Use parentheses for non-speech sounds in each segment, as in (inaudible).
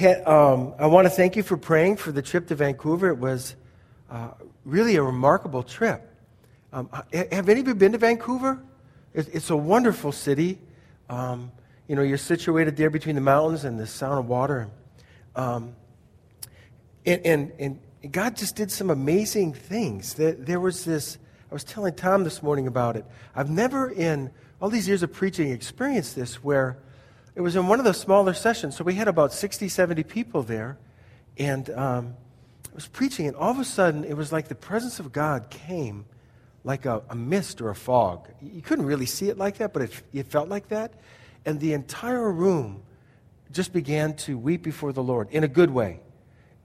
um, I want to thank you for praying for the trip to Vancouver. It was uh, really a remarkable trip. Um, have any of you been to Vancouver? It's a wonderful city. Um, you know, you're situated there between the mountains and the sound of water. Um, and, and, and God just did some amazing things. There, there was this, I was telling Tom this morning about it. I've never, in all these years of preaching, experienced this where it was in one of the smaller sessions. So we had about 60, 70 people there. And um, I was preaching, and all of a sudden, it was like the presence of God came like a, a mist or a fog. You couldn't really see it like that, but it, it felt like that. And the entire room just began to weep before the Lord in a good way.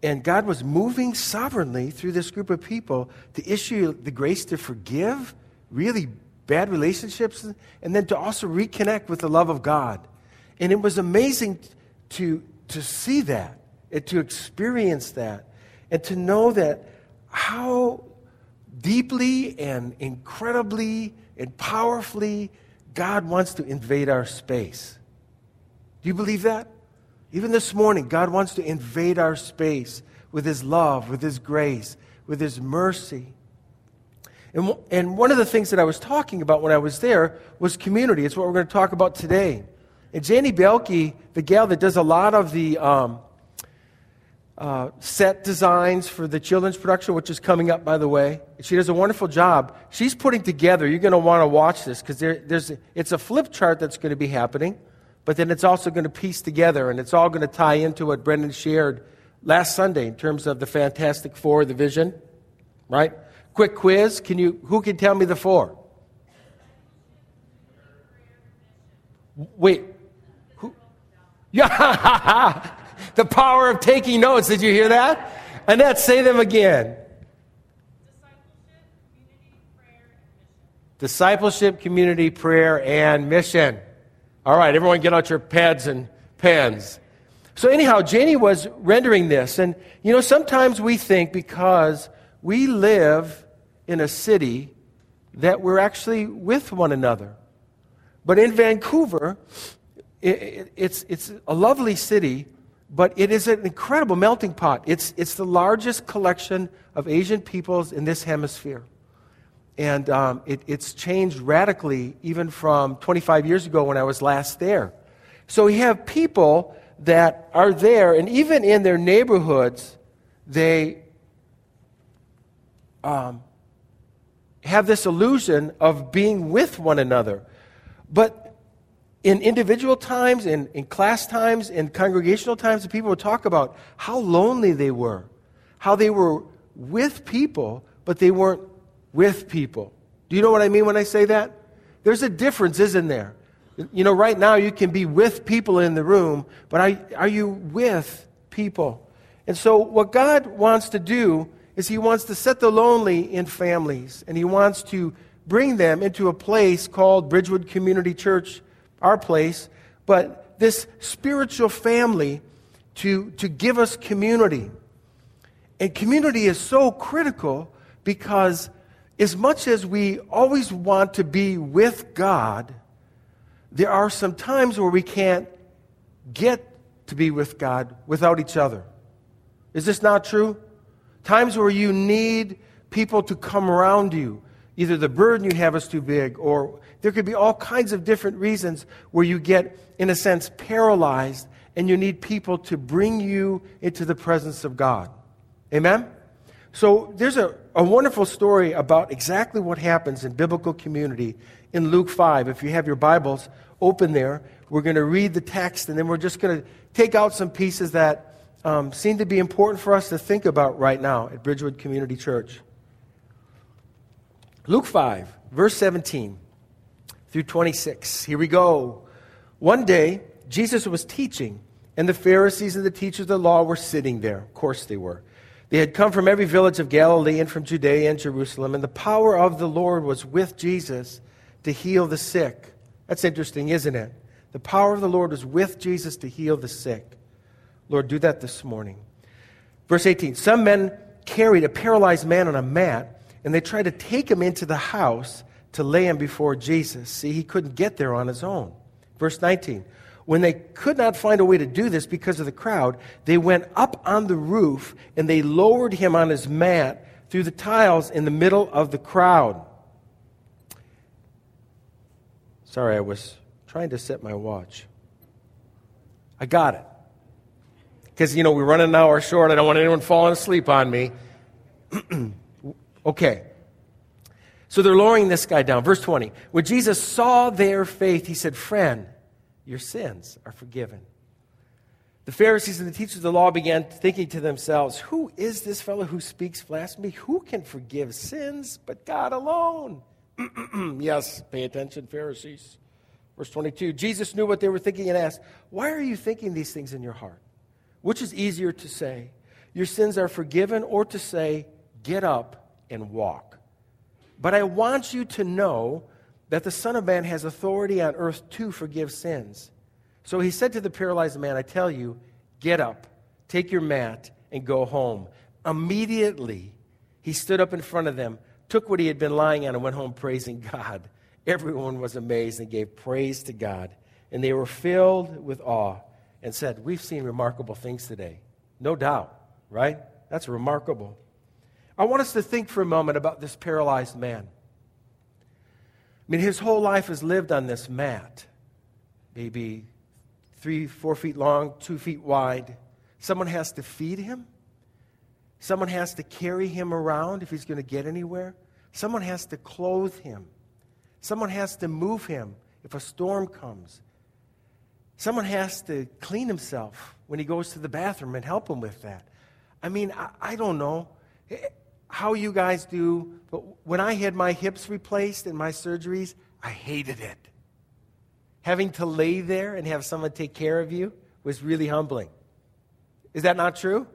And God was moving sovereignly through this group of people to issue the grace to forgive really bad relationships and then to also reconnect with the love of God. And it was amazing to, to see that and to experience that and to know that how deeply and incredibly and powerfully God wants to invade our space. Do you believe that? Even this morning, God wants to invade our space with His love, with His grace, with His mercy. And, and one of the things that I was talking about when I was there was community. It's what we're going to talk about today. And Janie Belke, the gal that does a lot of the um, uh, set designs for the children's production, which is coming up, by the way. She does a wonderful job. She's putting together, you're going to want to watch this because there, there's, it's a flip chart that's going to be happening, but then it's also going to piece together and it's all going to tie into what Brendan shared last Sunday in terms of the Fantastic Four, the vision, right? Quick quiz. Can you, who can tell me the four? Wait. (laughs) The power of taking notes. Did you hear that? Annette, say them again. Discipleship, community, prayer, and mission. All right, everyone get out your pads and pens. So, anyhow, Janie was rendering this. And, you know, sometimes we think because we live in a city that we're actually with one another. But in Vancouver, it, it's, it's a lovely city, but it is an incredible melting pot. It's, it's the largest collection of Asian peoples in this hemisphere. And um, it, it's changed radically even from 25 years ago when I was last there. So we have people that are there, and even in their neighborhoods, they um, have this illusion of being with one another. But in individual times, in, in class times, in congregational times, the people would talk about how lonely they were, how they were with people, but they weren't with people. Do you know what I mean when I say that? There's a difference, isn't there? You know, right now you can be with people in the room, but are, are you with people? And so, what God wants to do is He wants to set the lonely in families, and He wants to bring them into a place called Bridgewood Community Church our place, but this spiritual family to, to give us community. And community is so critical because, as much as we always want to be with God, there are some times where we can't get to be with God without each other. Is this not true? Times where you need people to come around you. Either the burden you have is too big, or there could be all kinds of different reasons where you get, in a sense, paralyzed and you need people to bring you into the presence of God. Amen? So there's a, a wonderful story about exactly what happens in biblical community in Luke 5. If you have your Bibles open there, we're going to read the text and then we're just going to take out some pieces that um, seem to be important for us to think about right now at Bridgewood Community Church. Luke 5, verse 17 through 26. Here we go. One day, Jesus was teaching, and the Pharisees and the teachers of the law were sitting there. Of course, they were. They had come from every village of Galilee and from Judea and Jerusalem, and the power of the Lord was with Jesus to heal the sick. That's interesting, isn't it? The power of the Lord was with Jesus to heal the sick. Lord, do that this morning. Verse 18 Some men carried a paralyzed man on a mat, and they tried to take him into the house to lay him before Jesus. See, he couldn't get there on his own. Verse 19 When they could not find a way to do this because of the crowd, they went up on the roof and they lowered him on his mat through the tiles in the middle of the crowd. Sorry, I was trying to set my watch. I got it. Because, you know, we're running an hour short. I don't want anyone falling asleep on me. (clears throat) okay. So they're lowering this guy down. Verse 20. When Jesus saw their faith, he said, Friend, your sins are forgiven. The Pharisees and the teachers of the law began thinking to themselves, Who is this fellow who speaks blasphemy? Who can forgive sins but God alone? (clears throat) yes, pay attention, Pharisees. Verse 22 Jesus knew what they were thinking and asked, Why are you thinking these things in your heart? Which is easier to say, Your sins are forgiven, or to say, Get up and walk? But I want you to know that the Son of Man has authority on earth to forgive sins. So he said to the paralyzed man, I tell you, get up, take your mat, and go home. Immediately, he stood up in front of them, took what he had been lying on, and went home praising God. Everyone was amazed and gave praise to God. And they were filled with awe and said, We've seen remarkable things today. No doubt, right? That's remarkable. I want us to think for a moment about this paralyzed man. I mean, his whole life is lived on this mat, maybe three, four feet long, two feet wide. Someone has to feed him. Someone has to carry him around if he's going to get anywhere. Someone has to clothe him. Someone has to move him if a storm comes. Someone has to clean himself when he goes to the bathroom and help him with that. I mean, I, I don't know how you guys do, but when I had my hips replaced and my surgeries, I hated it. Having to lay there and have someone take care of you was really humbling. Is that not true?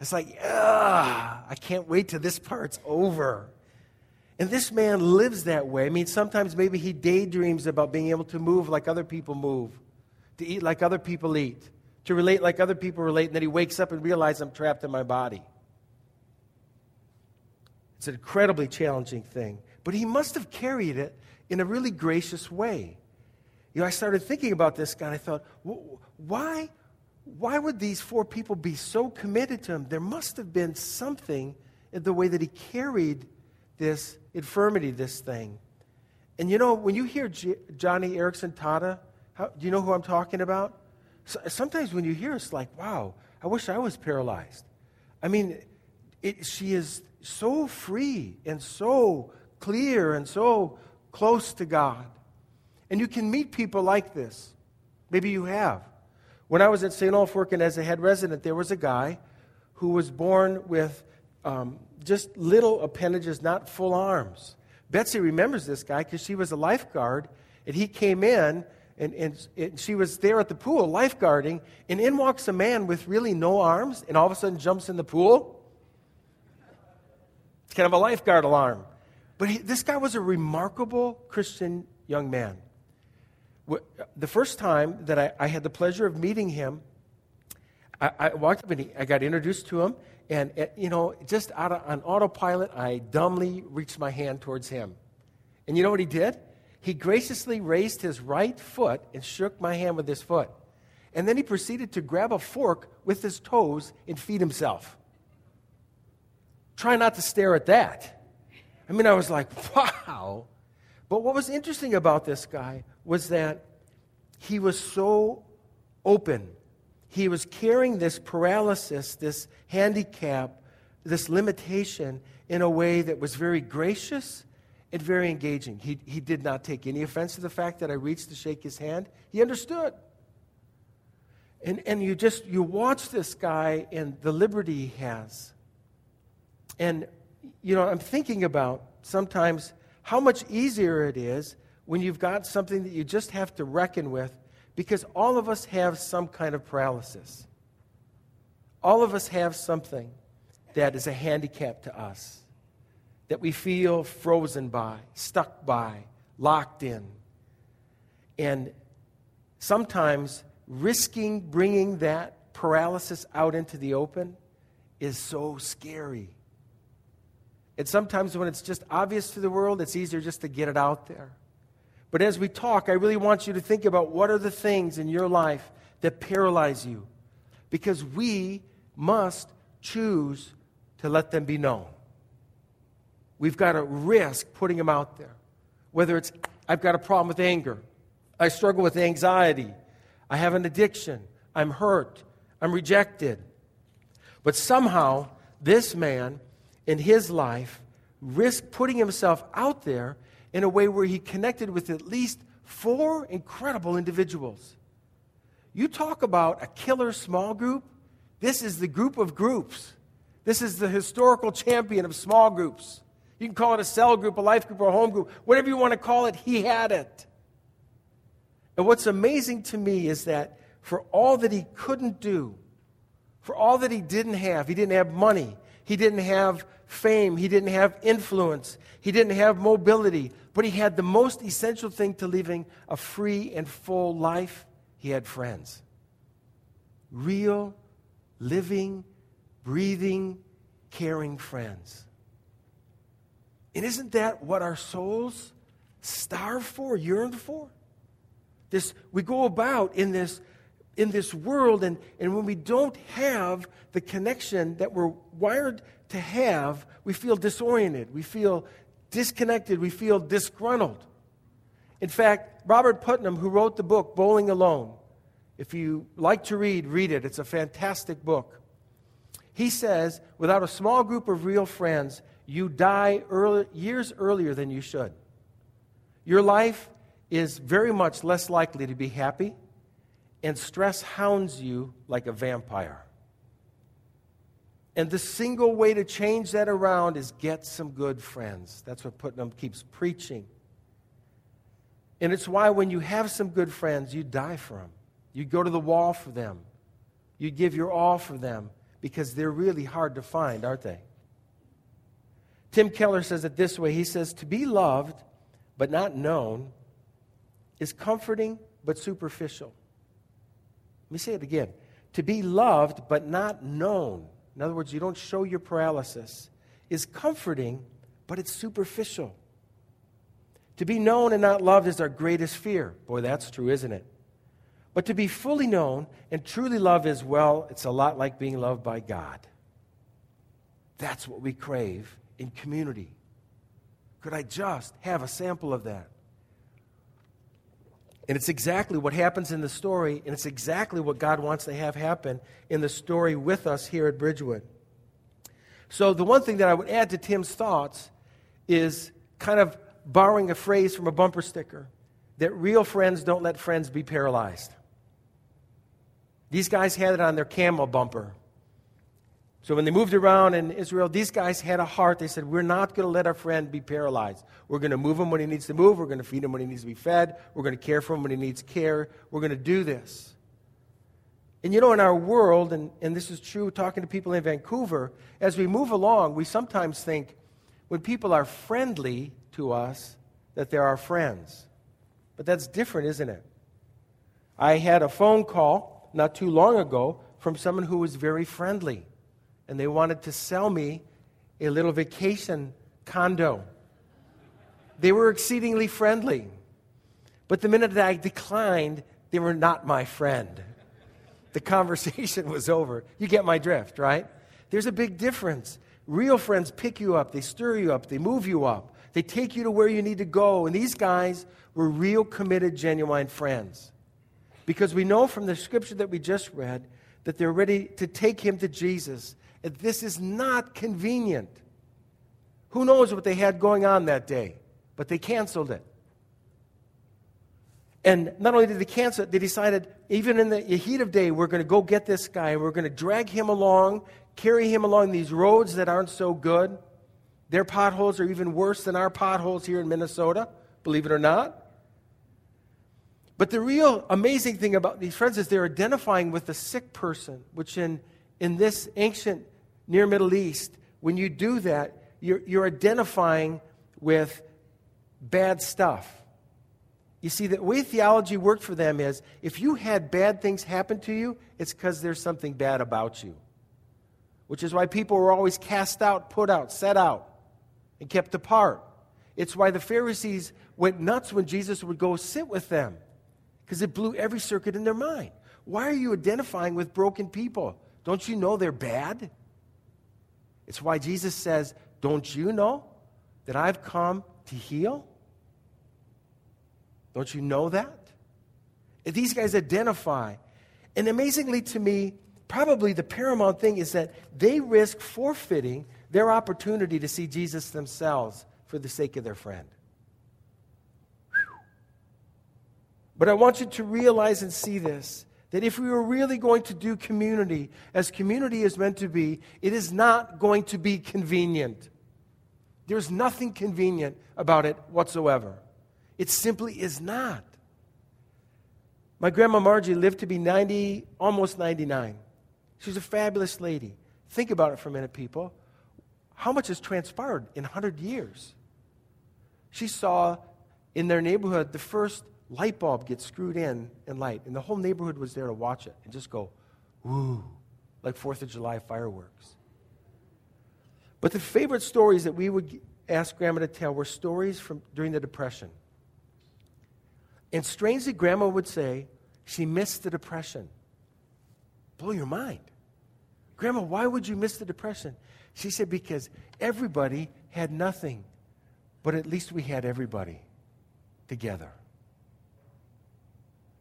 It's like, ah, I can't wait till this part's over. And this man lives that way. I mean, sometimes maybe he daydreams about being able to move like other people move, to eat like other people eat, to relate like other people relate, and then he wakes up and realizes I'm trapped in my body. It's an incredibly challenging thing. But he must have carried it in a really gracious way. You know, I started thinking about this guy and I thought, why, why would these four people be so committed to him? There must have been something in the way that he carried this infirmity, this thing. And you know, when you hear J- Joni Eareckson Tada, how, do you know who I'm talking about? So, sometimes when you hear it's like, wow, I wish I was paralyzed. I mean, it, she is so free and so clear and so close to God. And you can meet people like this. Maybe you have. When I was at St. Olaf working as a head resident, there was a guy who was born with um, just little appendages, not full arms. Betsy remembers this guy because she was a lifeguard, and he came in, and, and, and she was there at the pool lifeguarding, and in walks a man with really no arms, and all of a sudden jumps in the pool. It's kind of a lifeguard alarm. But he, this guy was a remarkable Christian young man. The first time that I, I had the pleasure of meeting him, I, I walked up and he, I got introduced to him, and, uh, you know, just out of, on autopilot, I dumbly reached my hand towards him. And you know what he did? He graciously raised his right foot and shook my hand with his foot. And then he proceeded to grab a fork with his toes and feed himself. Try not to stare at that. I mean, I was like, (laughs) wow. But what was interesting about this guy was that he was so open. He was carrying this paralysis, this handicap, this limitation in a way that was very gracious and very engaging. He, he did not take any offense to the fact that I reached to shake his hand. He understood. And, and you just you watch this guy and the liberty he has and, you know, I'm thinking about sometimes how much easier it is when you've got something that you just have to reckon with because all of us have some kind of paralysis. All of us have something that is a handicap to us, that we feel frozen by, stuck by, locked in. And sometimes risking bringing that paralysis out into the open is so scary. And sometimes when it's just obvious to the world, it's easier just to get it out there. But as we talk, I really want you to think about what are the things in your life that paralyze you. Because we must choose to let them be known. We've got to risk putting them out there. Whether it's, I've got a problem with anger, I struggle with anxiety, I have an addiction, I'm hurt, I'm rejected. But somehow, this man in his life risked putting himself out there in a way where he connected with at least four incredible individuals. You talk about a killer small group, this is the group of groups. This is the historical champion of small groups. You can call it a cell group, a life group, or a home group, whatever you want to call it, he had it. And what's amazing to me is that for all that he couldn't do, for all that he didn't have, he didn't have money, he didn't have fame, he didn't have influence, he didn't have mobility, but he had the most essential thing to living a free and full life. He had friends. Real, living, breathing, caring friends. And isn't that what our souls starve for, yearn for? This, we go about in this, in this world, and, and when we don't have the connection that we're wired to have, we feel disoriented, we feel disconnected, we feel disgruntled. In fact, Robert Putnam, who wrote the book Bowling Alone, if you like to read, read it. It's a fantastic book. He says, without a small group of real friends, you die early, years earlier than you should. Your life is very much less likely to be happy, and stress hounds you like a vampire. And the single way to change that around is get some good friends. That's what Putnam keeps preaching. And it's why when you have some good friends, you die for them. You go to the wall for them. You give your all for them because they're really hard to find, aren't they? Tim Keller says it this way He says, To be loved but not known is comforting but superficial. Let me say it again. To be loved but not known, in other words, you don't show your paralysis, is comforting but it's superficial. To be known and not loved is our greatest fear. Boy, that's true, isn't it? But to be fully known and truly loved as well, it's a lot like being loved by God. That's what we crave in community. Could I just have a sample of that? And it's exactly what happens in the story, and it's exactly what God wants to have happen in the story with us here at Bridgewood. So, the one thing that I would add to Tim's thoughts is kind of borrowing a phrase from a bumper sticker that real friends don't let friends be paralyzed. These guys had it on their camel bumper. So when they moved around in Israel, these guys had a heart. They said, We're not going to let our friend be paralyzed. We're going to move him when he needs to move. We're going to feed him when he needs to be fed. We're going to care for him when he needs care. We're going to do this. And you know, in our world, and, and this is true talking to people in Vancouver, as we move along, we sometimes think when people are friendly to us, that they're our friends. But that's different, isn't it? I had a phone call not too long ago from someone who was very friendly, and they wanted to sell me a little vacation condo. They were exceedingly friendly. But the minute that I declined, they were not my friend. The conversation was over. You get my drift, right? There's a big difference. Real friends pick you up, they stir you up, they move you up, they take you to where you need to go. And these guys were real, committed, genuine friends. Because we know from the scripture that we just read that they're ready to take him to Jesus. This is not convenient. Who knows what they had going on that day? But they canceled it. And not only did they cancel it, they decided, even in the heat of day, we're going to go get this guy. And we're going to drag him along, carry him along these roads that aren't so good. Their potholes are even worse than our potholes here in Minnesota, believe it or not. But the real amazing thing about these friends is they're identifying with the sick person, which in, in this ancient Near Middle East, when you do that, you're, you're identifying with bad stuff. You see, the way theology worked for them is if you had bad things happen to you, it's because there's something bad about you. Which is why people were always cast out, put out, set out, and kept apart. It's why the Pharisees went nuts when Jesus would go sit with them, because it blew every circuit in their mind. Why are you identifying with broken people? Don't you know they're bad? It's why Jesus says, Don't you know that I've come to heal? Don't you know that? These guys identify. And amazingly to me, probably the paramount thing is that they risk forfeiting their opportunity to see Jesus themselves for the sake of their friend. But I want you to realize and see this that if we were really going to do community as community is meant to be, it is not going to be convenient. There's nothing convenient about it whatsoever. It simply is not. My grandma Margie lived to be 90, almost 99. She was a fabulous lady. Think about it for a minute, people. How much has transpired in 100 years? She saw in their neighborhood the first light bulb get screwed in and light, and the whole neighborhood was there to watch it and just go, woo, like Fourth of July fireworks. But the favorite stories that we would ask Grandma to tell were stories from during the Depression. And strangely, Grandma would say she missed the Depression. Blow your mind. Grandma, why would you miss the Depression? She said, because everybody had nothing, but at least we had everybody together.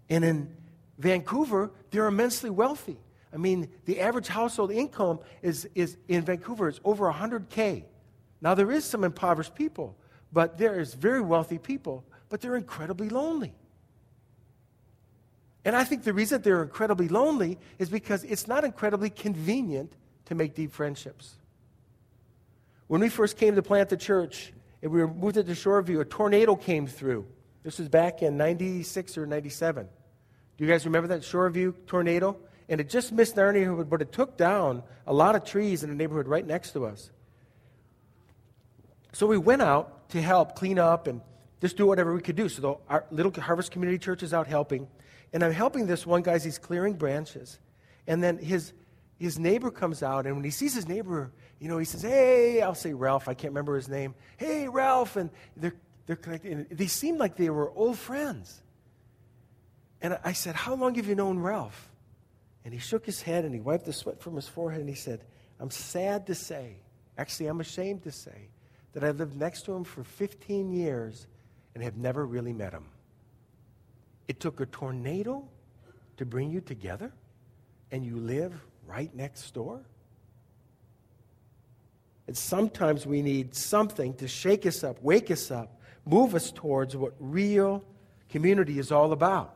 And in Vancouver, they're immensely wealthy. I mean, the average household income is, is in Vancouver is over 100K. Now, there is some impoverished people, but there is very wealthy people, but they're incredibly lonely. And I think the reason they're incredibly lonely is because it's not incredibly convenient to make deep friendships. When we first came to plant the church and we were moved to Shoreview, a tornado came through. This was back in 96 or 97. Do you guys remember that Shoreview tornado? And it just missed our neighborhood, but it took down a lot of trees in the neighborhood right next to us. So we went out to help clean up and just do whatever we could do. So the, our little Harvest Community Church is out helping. And I'm helping this one guy he's clearing branches. And then his, his neighbor comes out, and when he sees his neighbor, you know, he says, Hey, I'll say Ralph, I can't remember his name. Hey, Ralph. And they're, they're connected. And they seem like they were old friends. And I said, How long have you known Ralph? And he shook his head and he wiped the sweat from his forehead and he said, I'm sad to say, actually, I'm ashamed to say, that I lived next to him for 15 years and have never really met him. It took a tornado to bring you together, and you live right next door? And sometimes we need something to shake us up, wake us up, move us towards what real community is all about.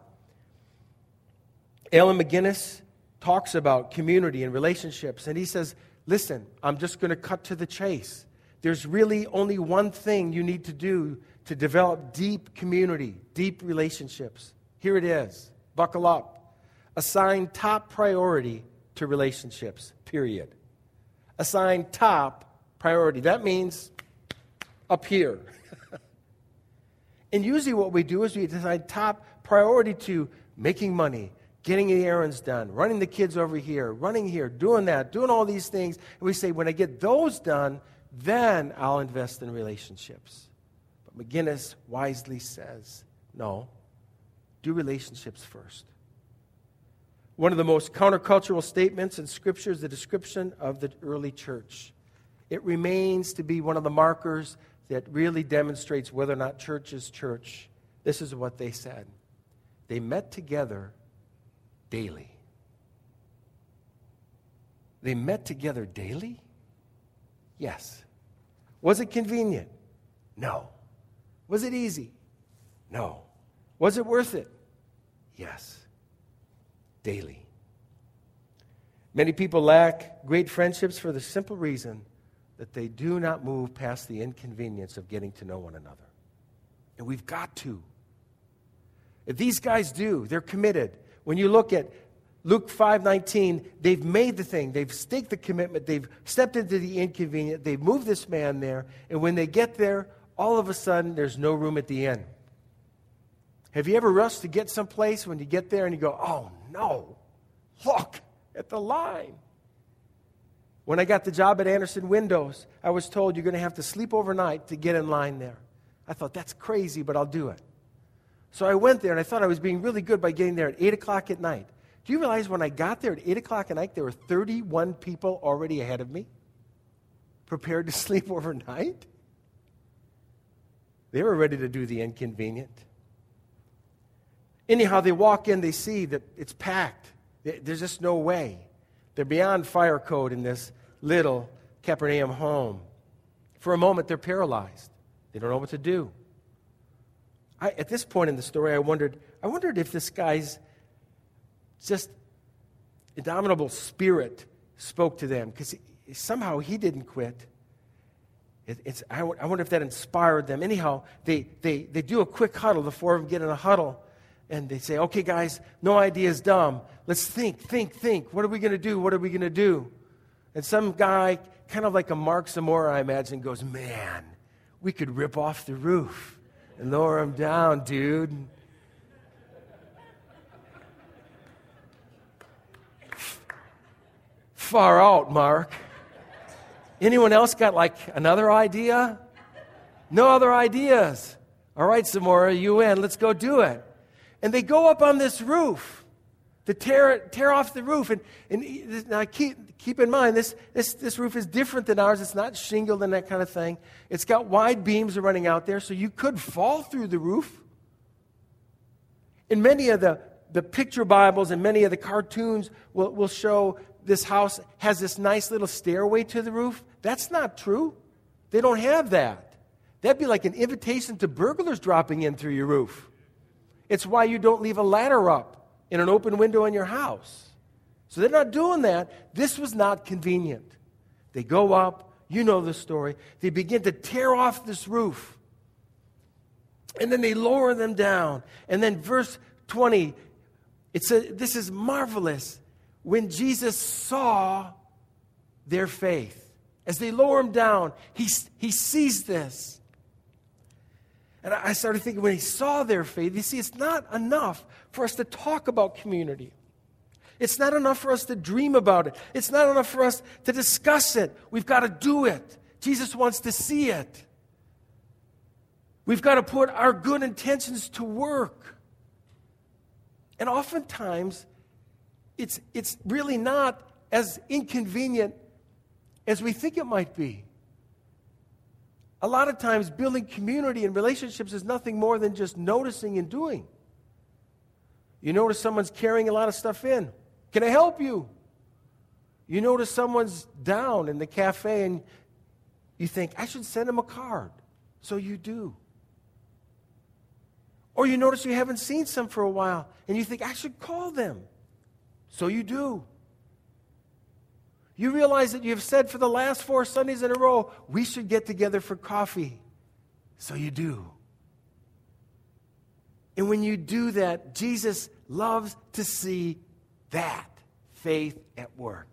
Alan McGinnis talks about community and relationships, and he says, Listen, I'm just going to cut to the chase. There's really only one thing you need to do to develop deep community, deep relationships. Here it is. Buckle up. Assign top priority to relationships, period. Assign top priority. That means up here. (laughs) and usually what we do is we assign top priority to making money, getting the errands done, running the kids over here, running here, doing that, doing all these things. And we say, when I get those done, then I'll invest in relationships. But McGinnis wisely says, no, do relationships first. One of the most countercultural statements in Scripture is the description of the early church. It remains to be one of the markers that really demonstrates whether or not church is church. This is what they said they met together daily. They met together daily? Yes. Was it convenient? No. Was it easy? No. Was it worth it? Yes. Daily. Many people lack great friendships for the simple reason that they do not move past the inconvenience of getting to know one another. And we've got to. If these guys do, they're committed. When you look at Luke 5:19, they've made the thing. They've staked the commitment. They've stepped into the inconvenient. They've moved this man there, and when they get there, all of a sudden there's no room at the inn. Have you ever rushed to get someplace when you get there and you go, "Oh no. Look at the line." When I got the job at Andersen Windows, I was told you're going to have to sleep overnight to get in line there. I thought, that's crazy, but I'll do it. So I went there and I thought I was being really good by getting there at 8 o'clock at night. Do you realize when I got there at 8 o'clock at night, there were 31 people already ahead of me, prepared to (laughs) sleep overnight? They were ready to do the inconvenient. Anyhow, they walk in, they see that it's packed. There's just no way. They're beyond fire code in this little Capernaum home. For a moment, they're paralyzed. They don't know what to do. I, at this point in the story, I wondered, I wondered if this guy's just indomitable spirit spoke to them because somehow he didn't quit. It, it's, I, I wonder if that inspired them. Anyhow, they, they, they do a quick huddle. The four of them get in a huddle and they say, okay, guys, no idea is dumb. Let's think, think, think. What are we going to do? What are we going to do? And some guy, kind of like a Mark Zamora, I imagine, goes, man, we could rip off the roof and lower him down, dude. Far out, Mark. Anyone else got like another idea? No other ideas. All right, Samora, you in. Let's go do it. And they go up on this roof to tear, tear off the roof. And, and now keep, keep in mind, this, this, this roof is different than ours. It's not shingled and that kind of thing. It's got wide beams running out there, so you could fall through the roof. In many of the, the picture Bibles and many of the cartoons will, will show this house has this nice little stairway to the roof. That's not true. They don't have that. That'd be like an invitation to burglars dropping in through your roof. It's why you don't leave a ladder up in an open window in your house. So they're not doing that. This was not convenient. They go up, you know the story. They begin to tear off this roof. And then they lower them down. And then verse 20, it says, This is marvelous when Jesus saw their faith. As they lower him down, he, he sees this. And I started thinking when he saw their faith, you see, it's not enough for us to talk about community. It's not enough for us to dream about it. It's not enough for us to discuss it. We've got to do it. Jesus wants to see it. We've got to put our good intentions to work. And oftentimes, it's, it's really not as inconvenient as we think it might be. A lot of times, building community and relationships is nothing more than just noticing and doing. You notice someone's carrying a lot of stuff in. Can I help you? You notice someone's down in the cafe and you think, I should send him a card. So you do. Or you notice you haven't seen some for a while and you think, I should call them. So you do. You realize that you've said for the last four Sundays in a row, we should get together for coffee. So you do. And when you do that, Jesus loves to see that faith at work.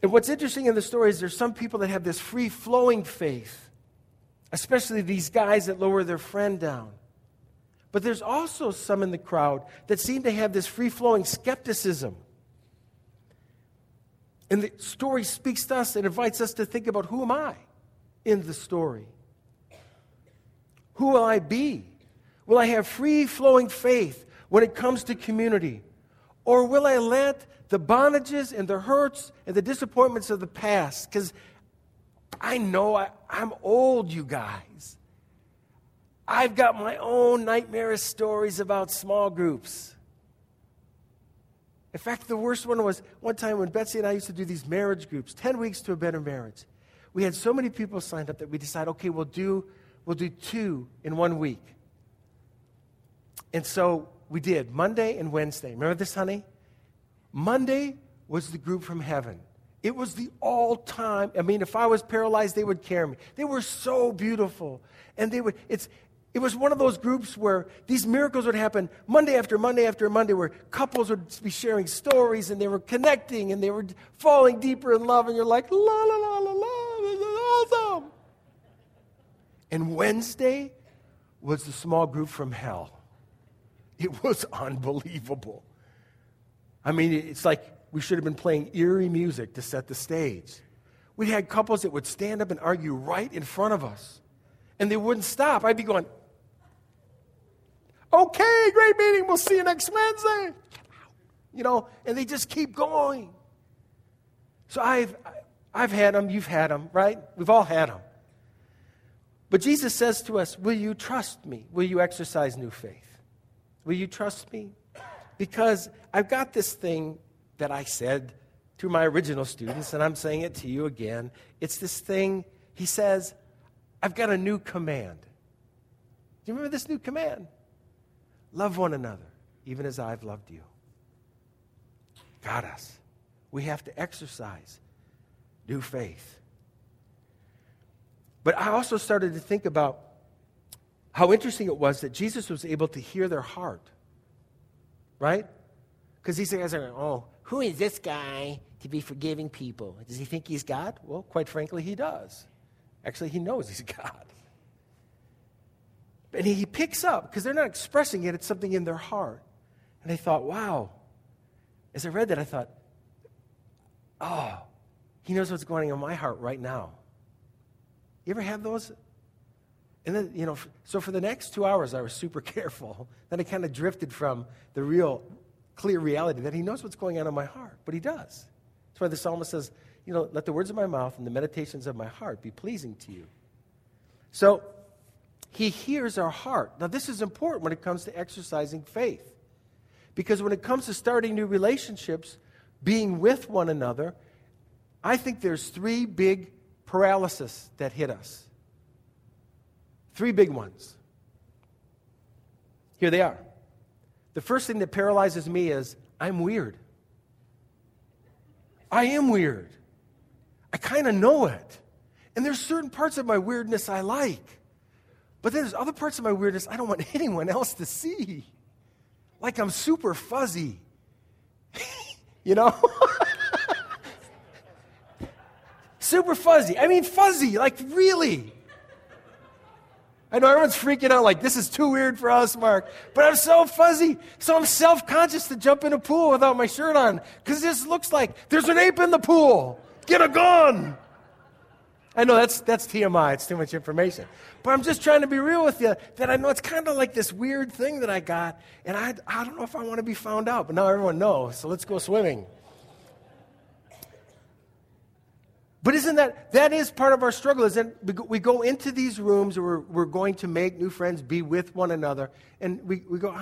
And what's interesting in the story is there's some people that have this free flowing faith, especially these guys that lower their friend down. But there's also some in the crowd that seem to have this free flowing skepticism. And the story speaks to us and invites us to think about who am I in the story? Who will I be? Will I have free flowing faith when it comes to community? Or will I let the bondages and the hurts and the disappointments of the past, because I know I, I'm old, you guys. I've got my own nightmarish stories about small groups. In fact, the worst one was one time when Betsy and I used to do these marriage groups, 10 weeks to a better marriage. We had so many people signed up that we decided, okay, we'll do, we'll do two in one week. And so we did Monday and Wednesday. Remember this, honey? Monday was the group from heaven. It was the all time. I mean, if I was paralyzed, they would carry me. They were so beautiful. And they would, it's, it was one of those groups where these miracles would happen Monday after Monday after Monday, where couples would be sharing stories and they were connecting and they were falling deeper in love, and you're like, la la la la la, this is awesome. And Wednesday was the small group from hell. It was (laughs) unbelievable. I mean, it's like we should have been playing eerie music to set the stage. We had couples that would stand up and argue right in front of us, and they wouldn't stop. I'd be going, Okay, great meeting. We'll see you next Wednesday. You know, and they just keep going. So I've, I've had them, you've had them, right? We've all had them. But Jesus says to us, Will you trust me? Will you exercise new faith? Will you trust me? Because I've got this thing that I said to my original students, and I'm saying it to you again. It's this thing, he says, I've got a new command. Do you remember this new command? Love one another, even as I've loved you. Got us. We have to exercise new faith. But I also started to think about how interesting it was that Jesus was able to hear their heart. Right? Because these guys are, oh, who is this guy to be forgiving people? Does he think he's God? Well, quite frankly, he does. Actually, he knows he's (laughs) God. And he picks up, because they're not expressing it, it's something in their heart. And I thought, wow. As I read that, I thought, oh, he knows what's going on in my heart right now. You ever have those? And then, you know, so for the next two hours, I was super (laughs) careful. Then I kind of drifted from the real, clear reality that he knows what's going on in my heart, but he does. That's why the psalmist says, you know, let the words of my mouth and the meditations of my heart be pleasing to you. So he hears our heart. Now, this is important when it comes to exercising faith. Because when it comes to starting new relationships, being with one another, I think there's three big paralysis that hit us. Three big ones. Here they are. The first thing that paralyzes me is I'm weird. I am weird. I kind of know it. And there's certain parts of my weirdness I like. But then there's other parts of my weirdness I don't want (laughs) anyone else to see. Like I'm super fuzzy. (laughs) you know? (laughs) super fuzzy. I mean, fuzzy, like really. I know everyone's freaking out, like, this is too weird for us, Mark. But I'm so fuzzy, so I'm self conscious to jump in a pool without my shirt on because this looks like there's an ape in the pool. Get a gun. I know that's, that's TMI, it's too much information. But I'm just trying to be real with you that I know it's kind of like this weird thing that I got, and I, I don't know if I want to be found out, but now everyone knows, so let's go swimming. But isn't that, that is part of our struggle, is that we go into these rooms where we're, going to make new friends, be with one another, and we, we go,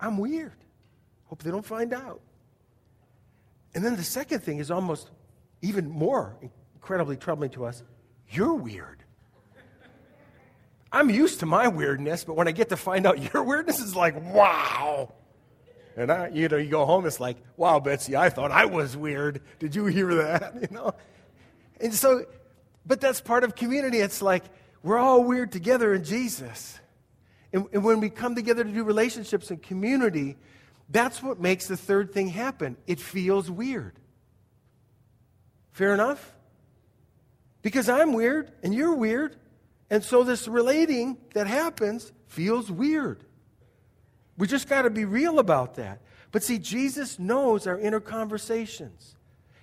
I'm weird. Hope they don't find out. And then the second thing is almost even more incredibly troubling to us you're weird. I'm used to my weirdness, but when I get to find out (laughs) your weirdness, it's like, wow. And I, you know, you go home, it's like, wow, Betsy, I thought I was weird. Did you hear that? (laughs) You know? And so, but that's part of community. It's like we're all weird together in Jesus. And, and when we come together to do relationships and community, that's what makes the third thing happen. It feels weird. Fair enough? Because I'm weird and you're weird. And so this relating that happens feels weird. We just got to be real about that. But see, Jesus knows our inner conversations.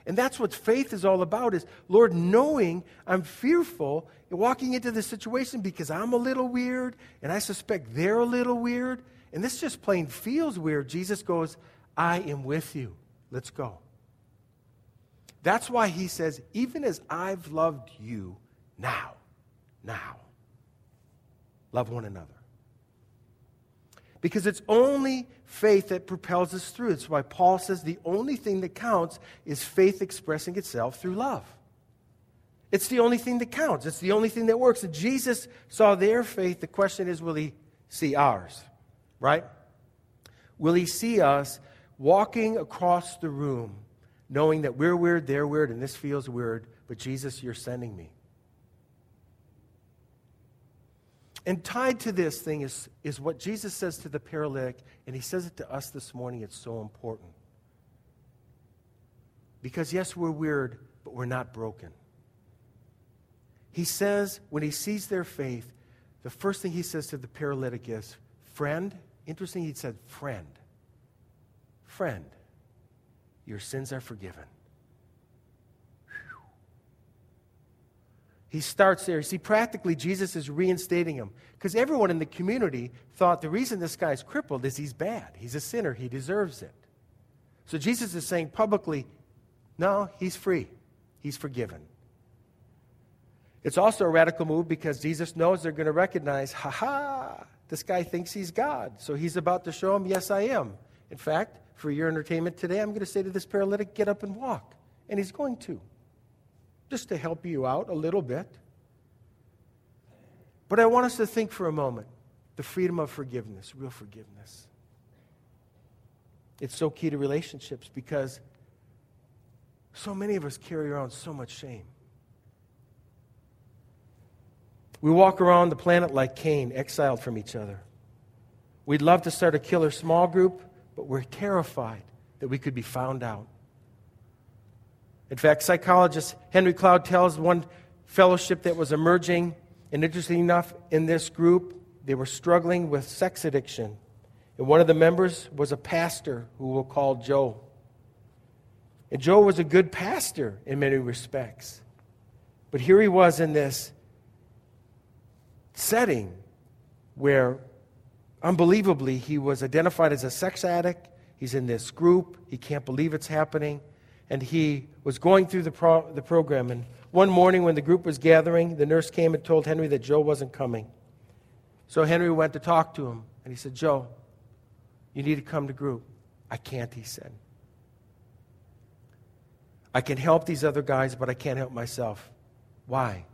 And that's what faith is all about is, Lord, knowing I'm fearful walking into this situation because I'm a little weird and I suspect they're a little weird. And this just plain feels weird. Jesus goes, I am with you. Let's go. That's why he says, even as I've loved you, now, now, love one another. Because it's only faith that propels us through. That's why Paul says the only thing that counts is faith expressing itself through love. It's the only thing that counts. It's the only thing that works. And Jesus saw their faith. The question is, will he see ours? Right? Will he see us walking across the room knowing that we're weird, they're weird, and this feels weird, but Jesus, you're sending me. And tied to this thing is, is what Jesus says to the paralytic, and he says it to us this morning. It's so important. Because, yes, we're weird, but we're not broken. He says, when he sees their faith, the first thing he says to the paralytic is, Friend, interesting, he said, Friend. Friend. Your sins are forgiven. Whew. He starts there. See, practically, Jesus is reinstating him because everyone in the community thought the reason this guy's crippled is he's bad. He's a sinner. He deserves it. So Jesus is saying publicly, no, he's free. He's forgiven. It's also a radical move because Jesus knows they're going to recognize, ha ha, this guy thinks he's God. So he's about to show him, yes, I am. In fact, for your entertainment today, I'm going to say to this paralytic, get up and walk. And he's going to just to help you out a little bit. But I want us to think for a moment the freedom of forgiveness, real forgiveness. It's so key to relationships because so many of us carry around so much shame. We walk around the planet like Cain, exiled from each other. We'd love to start a killer small group, but we're terrified that we could be found out. In fact, psychologist Henry Cloud tells one fellowship that was emerging, and interesting enough, in this group, they were struggling with sex addiction. And one of the members was a pastor who we'll call Joe. And Joe was a good pastor in many respects. But here he was in this setting where, unbelievably, he was identified as a sex addict. He's in this group. He can't believe it's happening and he was going through the, pro- the program. And one morning, when the group was gathering, the nurse came and told Henry that Joe wasn't coming. So Henry went to talk to him, and he said, Joe, you need to come to group. I can't, he said. I can help these other guys, but I can't help myself. Why?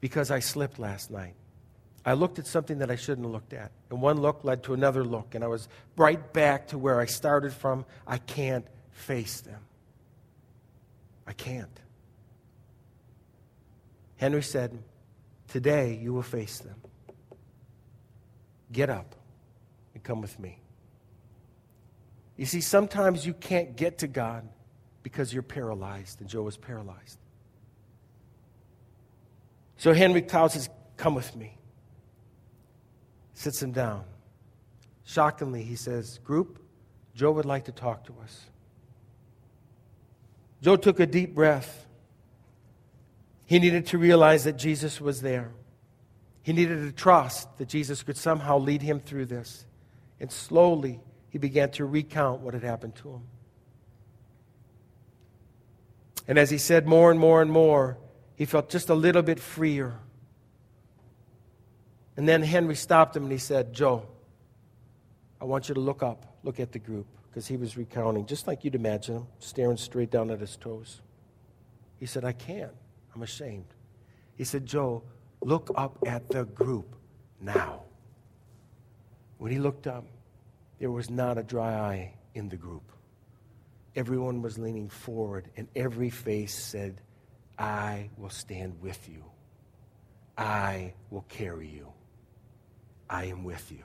Because I slipped last night. I looked at something that I shouldn't have looked at. And one look led to another look, and I was right back to where I started from. I can't face them. I can't. Henry said, Today you will face them. Get up and come with me. You see, sometimes you can't get to God because you're paralyzed, and Joe was paralyzed. So Henry Cloud says, Come with me. Sits him down. Shockingly, he says, Group, Joe would like to talk to us. Joe took a deep breath. He needed to realize that Jesus was there. He needed to trust that Jesus could somehow lead him through this. And slowly, he began to recount what had happened to him. And as he said more and more and more, he felt just a little bit freer. And then Henry stopped him and he said, Joe, I want you to look up, look at the group because he was recounting, just like you'd imagine him, staring straight down at his toes. He said, I can't. I'm ashamed. He said, Joe, look up at the group now. When he looked up, there was not a dry eye in the group. Everyone was leaning forward, and every face said, I will stand with you. I will carry you. I am with you.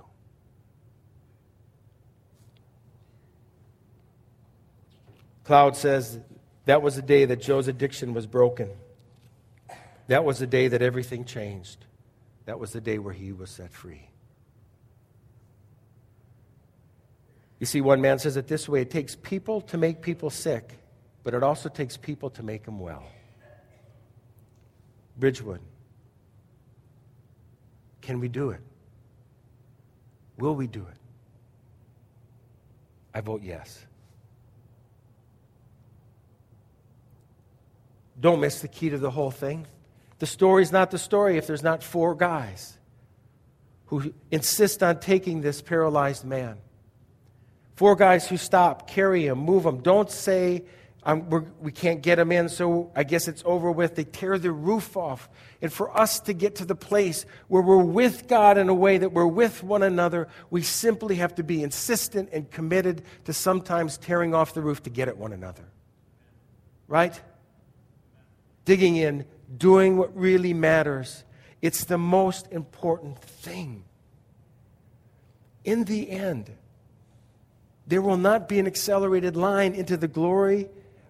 Cloud says that was the day that Joe's addiction was broken. That was the day that everything changed. That was the day where he was set free. You see, one man says it this way it takes people to make people sick, but it also takes people to make them well. Bridgewood, can we do it? Will we do it? I vote yes. Don't miss the key to the whole thing. The story's not the story if there's not four guys who insist on taking this paralyzed man. Four guys who stop, carry him, move him. Don't say, we can't get them in, so I guess it's over with. They tear the roof off. And for us to get to the place where we're with God in a way that we're with one another, we simply have to be insistent and committed to sometimes tearing off the roof to get at one another. Right? digging in, doing what really matters. It's the most important thing. In the end, there will not be an accelerated line into the glory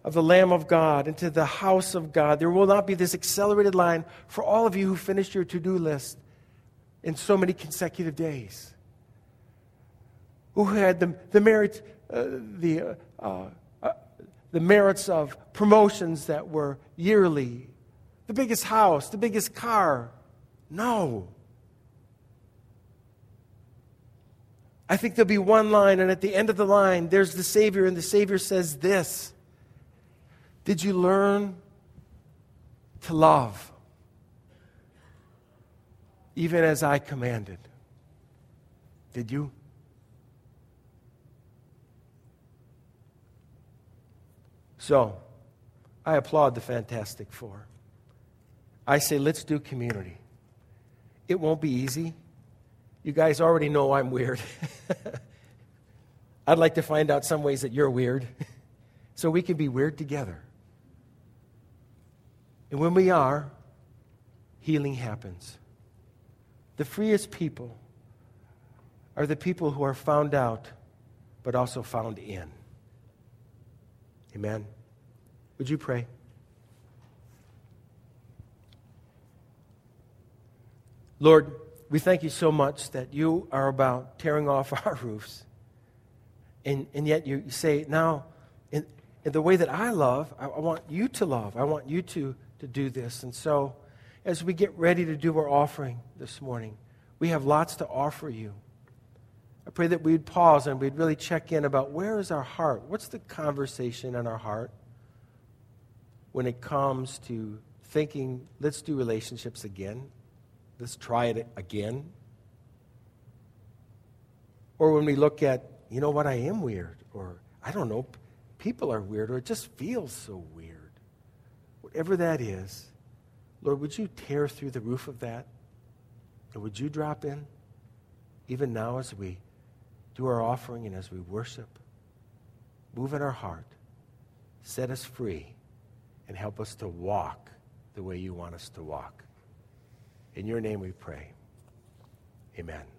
of the Lamb of God, into the house of God. There will not be this accelerated line for all of you who finished your to do list in so many consecutive days. Who had the, the merit, uh, the uh, the merits of promotions that were yearly the biggest house, the biggest car. No. I think there'll be one line, and at the end of the line, there's the Savior, and the Savior says this Did you learn to love? Even as I commanded. Did you? So, I applaud the Fantastic Four. I say, let's do community. It won't be easy. You guys already know I'm weird. (laughs) I'd like to find out some ways that you're weird (laughs) so we can be weird together. And when we are, healing happens. The freest people are the people who are found out, but also found in. Amen. Would you pray? Lord, we thank you so much that you are about tearing off (laughs) our roofs. And, and yet you say, now, in, in the way that I love, I, I want you to love. I want you to, to do this. And so, as we get ready to do our offering this morning, we have lots to offer you. I pray that we'd pause and we'd really check in about where is our heart? What's the conversation in our heart when it comes to thinking, let's do relationships again? Let's try it again. Or when we look at, you know what, I am weird, or I don't know, people are weird, or it just feels so weird. Whatever that is, Lord, would you tear through the roof of that? And would you drop in, even now as we do our offering and as we worship? Move in our heart, set us free, and help us to walk the way you want us to walk. In your name we pray. Amen.